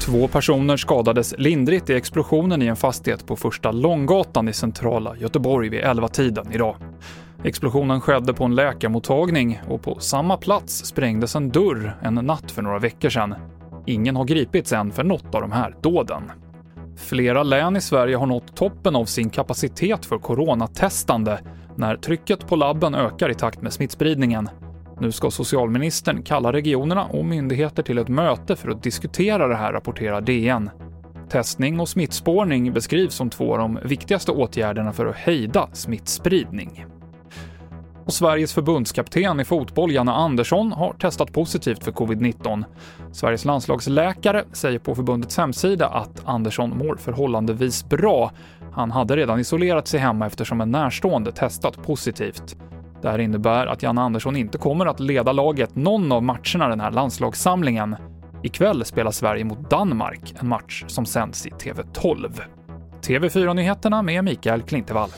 Två personer skadades lindrigt i explosionen i en fastighet på Första Långgatan i centrala Göteborg vid 11-tiden idag. Explosionen skedde på en läkarmottagning och på samma plats sprängdes en dörr en natt för några veckor sedan. Ingen har gripits än för något av de här dåden. Flera län i Sverige har nått toppen av sin kapacitet för coronatestande när trycket på labben ökar i takt med smittspridningen. Nu ska socialministern kalla regionerna och myndigheter till ett möte för att diskutera det här, rapporterar DN. Testning och smittspårning beskrivs som två av de viktigaste åtgärderna för att hejda smittspridning. Och Sveriges förbundskapten i fotboll, Janne Andersson, har testat positivt för covid-19. Sveriges landslagsläkare säger på förbundets hemsida att Andersson mår förhållandevis bra. Han hade redan isolerat sig hemma eftersom en närstående testat positivt. Det här innebär att Janne Andersson inte kommer att leda laget någon av matcherna den här landslagssamlingen. Ikväll spelar Sverige mot Danmark, en match som sänds i TV12. TV4-nyheterna med Mikael Klintevall.